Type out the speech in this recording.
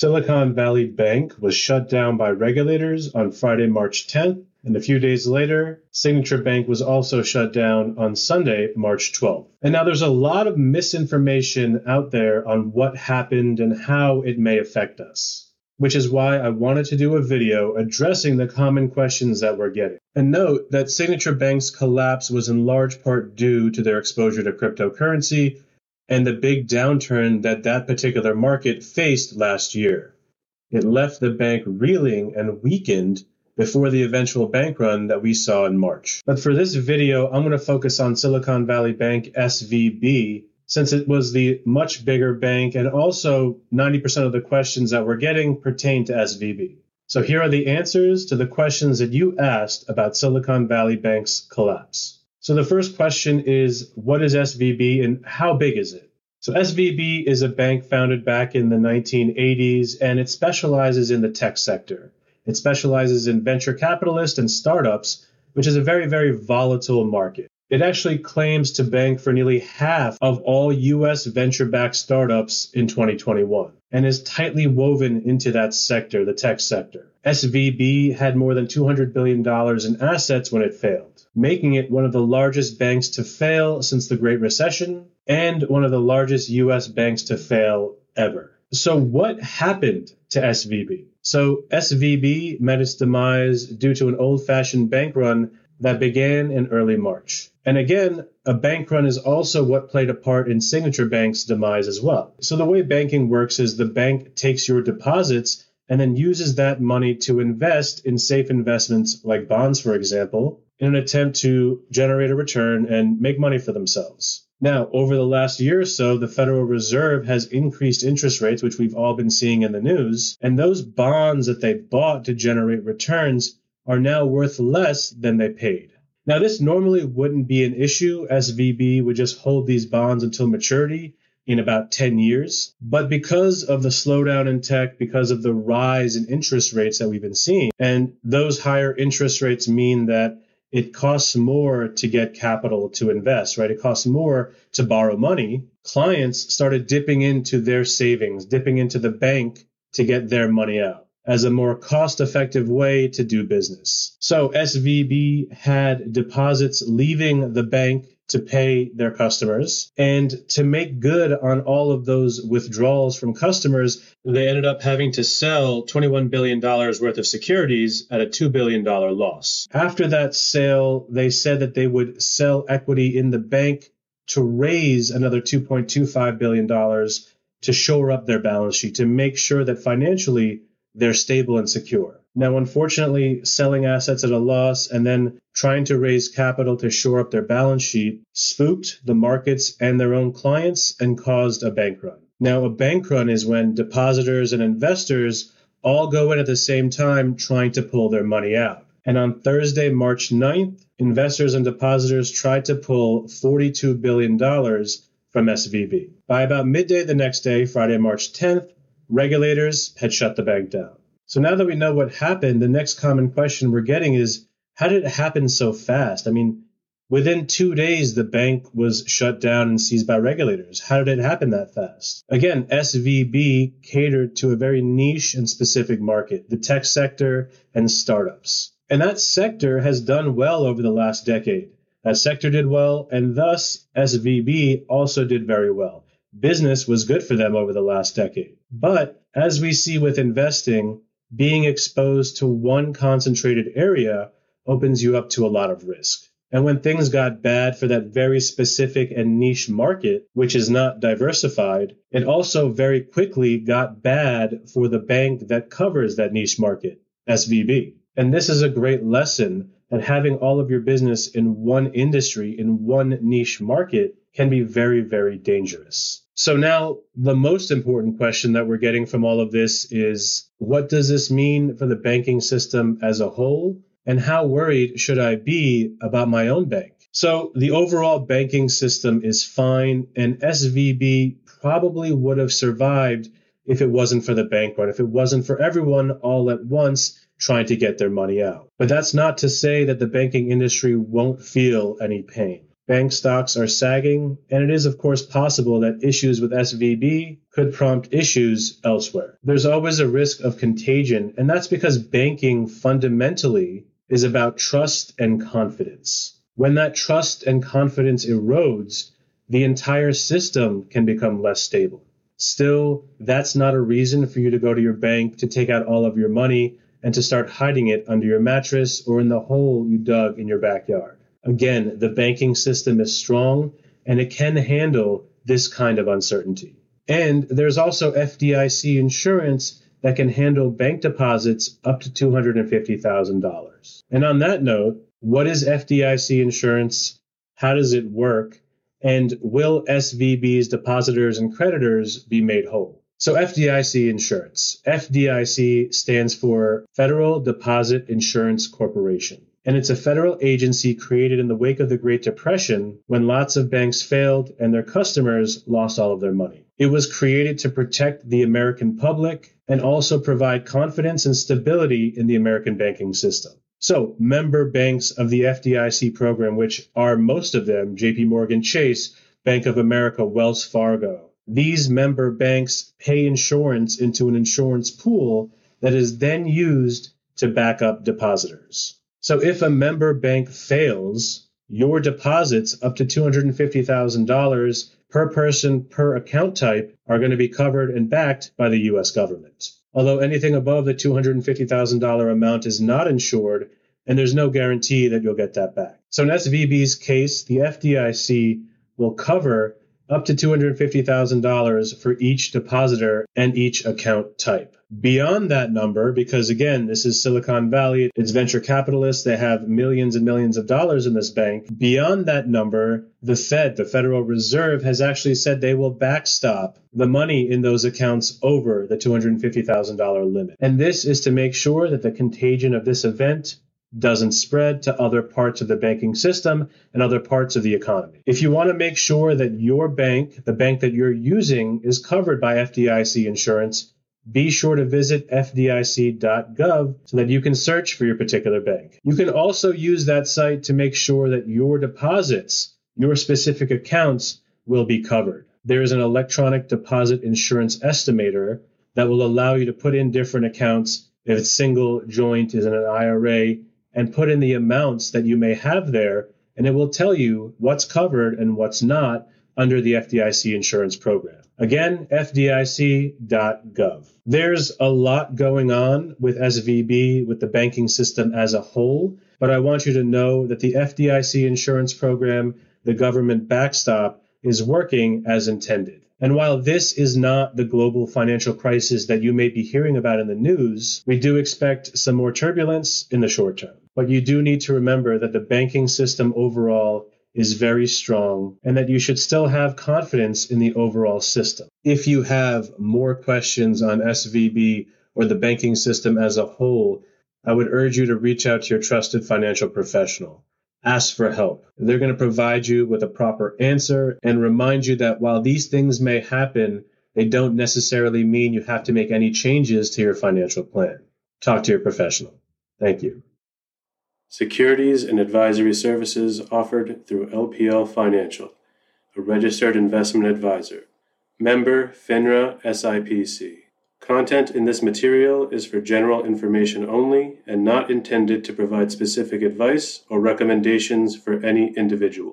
Silicon Valley Bank was shut down by regulators on Friday, March 10th, and a few days later, Signature Bank was also shut down on Sunday, March 12th. And now there's a lot of misinformation out there on what happened and how it may affect us which is why I wanted to do a video addressing the common questions that we're getting. And note that Signature Bank's collapse was in large part due to their exposure to cryptocurrency and the big downturn that that particular market faced last year. It left the bank reeling and weakened before the eventual bank run that we saw in March. But for this video, I'm going to focus on Silicon Valley Bank SVB since it was the much bigger bank and also 90% of the questions that we're getting pertain to SVB. So here are the answers to the questions that you asked about Silicon Valley Bank's collapse. So the first question is what is SVB and how big is it? So SVB is a bank founded back in the 1980s and it specializes in the tech sector. It specializes in venture capitalists and startups, which is a very, very volatile market. It actually claims to bank for nearly half of all US venture backed startups in 2021 and is tightly woven into that sector, the tech sector. SVB had more than $200 billion in assets when it failed, making it one of the largest banks to fail since the Great Recession and one of the largest US banks to fail ever. So, what happened to SVB? So, SVB met its demise due to an old fashioned bank run that began in early March. And again, a bank run is also what played a part in Signature Bank's demise as well. So the way banking works is the bank takes your deposits and then uses that money to invest in safe investments like bonds, for example, in an attempt to generate a return and make money for themselves. Now, over the last year or so, the Federal Reserve has increased interest rates, which we've all been seeing in the news, and those bonds that they bought to generate returns are now worth less than they paid. Now, this normally wouldn't be an issue. SVB would just hold these bonds until maturity in about 10 years. But because of the slowdown in tech, because of the rise in interest rates that we've been seeing, and those higher interest rates mean that it costs more to get capital to invest, right? It costs more to borrow money. Clients started dipping into their savings, dipping into the bank to get their money out as a more cost effective way to do business. So SVB had deposits leaving the bank to pay their customers. And to make good on all of those withdrawals from customers, they ended up having to sell $21 billion worth of securities at a $2 billion loss. After that sale, they said that they would sell equity in the bank to raise another $2.25 billion to shore up their balance sheet, to make sure that financially they're stable and secure. Now, unfortunately, selling assets at a loss and then trying to raise capital to shore up their balance sheet spooked the markets and their own clients and caused a bank run. Now, a bank run is when depositors and investors all go in at the same time trying to pull their money out. And on Thursday, March 9th, investors and depositors tried to pull $42 billion from SVB. By about midday the next day, Friday, March 10th, regulators had shut the bank down. So now that we know what happened, the next common question we're getting is how did it happen so fast? I mean, within two days, the bank was shut down and seized by regulators. How did it happen that fast? Again, SVB catered to a very niche and specific market, the tech sector and startups. And that sector has done well over the last decade. That sector did well, and thus SVB also did very well business was good for them over the last decade. But as we see with investing, being exposed to one concentrated area opens you up to a lot of risk. And when things got bad for that very specific and niche market, which is not diversified, it also very quickly got bad for the bank that covers that niche market, SVB. And this is a great lesson that having all of your business in one industry, in one niche market, can be very, very dangerous. So now the most important question that we're getting from all of this is what does this mean for the banking system as a whole? And how worried should I be about my own bank? So the overall banking system is fine, and SVB probably would have survived if it wasn't for the bank run, if it wasn't for everyone all at once trying to get their money out. But that's not to say that the banking industry won't feel any pain. Bank stocks are sagging, and it is, of course, possible that issues with SVB could prompt issues elsewhere. There's always a risk of contagion, and that's because banking fundamentally is about trust and confidence. When that trust and confidence erodes, the entire system can become less stable. Still, that's not a reason for you to go to your bank to take out all of your money and to start hiding it under your mattress or in the hole you dug in your backyard. Again, the banking system is strong and it can handle this kind of uncertainty. And there's also FDIC insurance that can handle bank deposits up to $250,000. And on that note, what is FDIC insurance? How does it work? And will SVB's depositors and creditors be made whole? So FDIC insurance. FDIC stands for Federal Deposit Insurance Corporation. And it's a federal agency created in the wake of the Great Depression when lots of banks failed and their customers lost all of their money. It was created to protect the American public and also provide confidence and stability in the American banking system. So, member banks of the FDIC program, which are most of them JP Morgan Chase, Bank of America, Wells Fargo, these member banks pay insurance into an insurance pool that is then used to back up depositors. So if a member bank fails, your deposits up to $250,000 per person per account type are going to be covered and backed by the US government. Although anything above the $250,000 amount is not insured, and there's no guarantee that you'll get that back. So in SVB's case, the FDIC will cover up to $250,000 for each depositor and each account type. Beyond that number, because again, this is Silicon Valley, it's venture capitalists, they have millions and millions of dollars in this bank. Beyond that number, the Fed, the Federal Reserve, has actually said they will backstop the money in those accounts over the $250,000 limit. And this is to make sure that the contagion of this event doesn't spread to other parts of the banking system and other parts of the economy. If you want to make sure that your bank, the bank that you're using, is covered by FDIC insurance, be sure to visit fdic.gov so that you can search for your particular bank. You can also use that site to make sure that your deposits, your specific accounts, will be covered. There is an electronic deposit insurance estimator that will allow you to put in different accounts. If it's single, joint, is in an IRA, and put in the amounts that you may have there, and it will tell you what's covered and what's not under the FDIC insurance program. Again, FDIC.gov. There's a lot going on with SVB, with the banking system as a whole, but I want you to know that the FDIC insurance program, the government backstop, is working as intended. And while this is not the global financial crisis that you may be hearing about in the news, we do expect some more turbulence in the short term. But you do need to remember that the banking system overall is very strong and that you should still have confidence in the overall system. If you have more questions on SVB or the banking system as a whole, I would urge you to reach out to your trusted financial professional ask for help. They're going to provide you with a proper answer and remind you that while these things may happen, they don't necessarily mean you have to make any changes to your financial plan. Talk to your professional. Thank you. Securities and advisory services offered through LPL Financial, a registered investment advisor. Member FINRA SIPC. Content in this material is for general information only and not intended to provide specific advice or recommendations for any individual.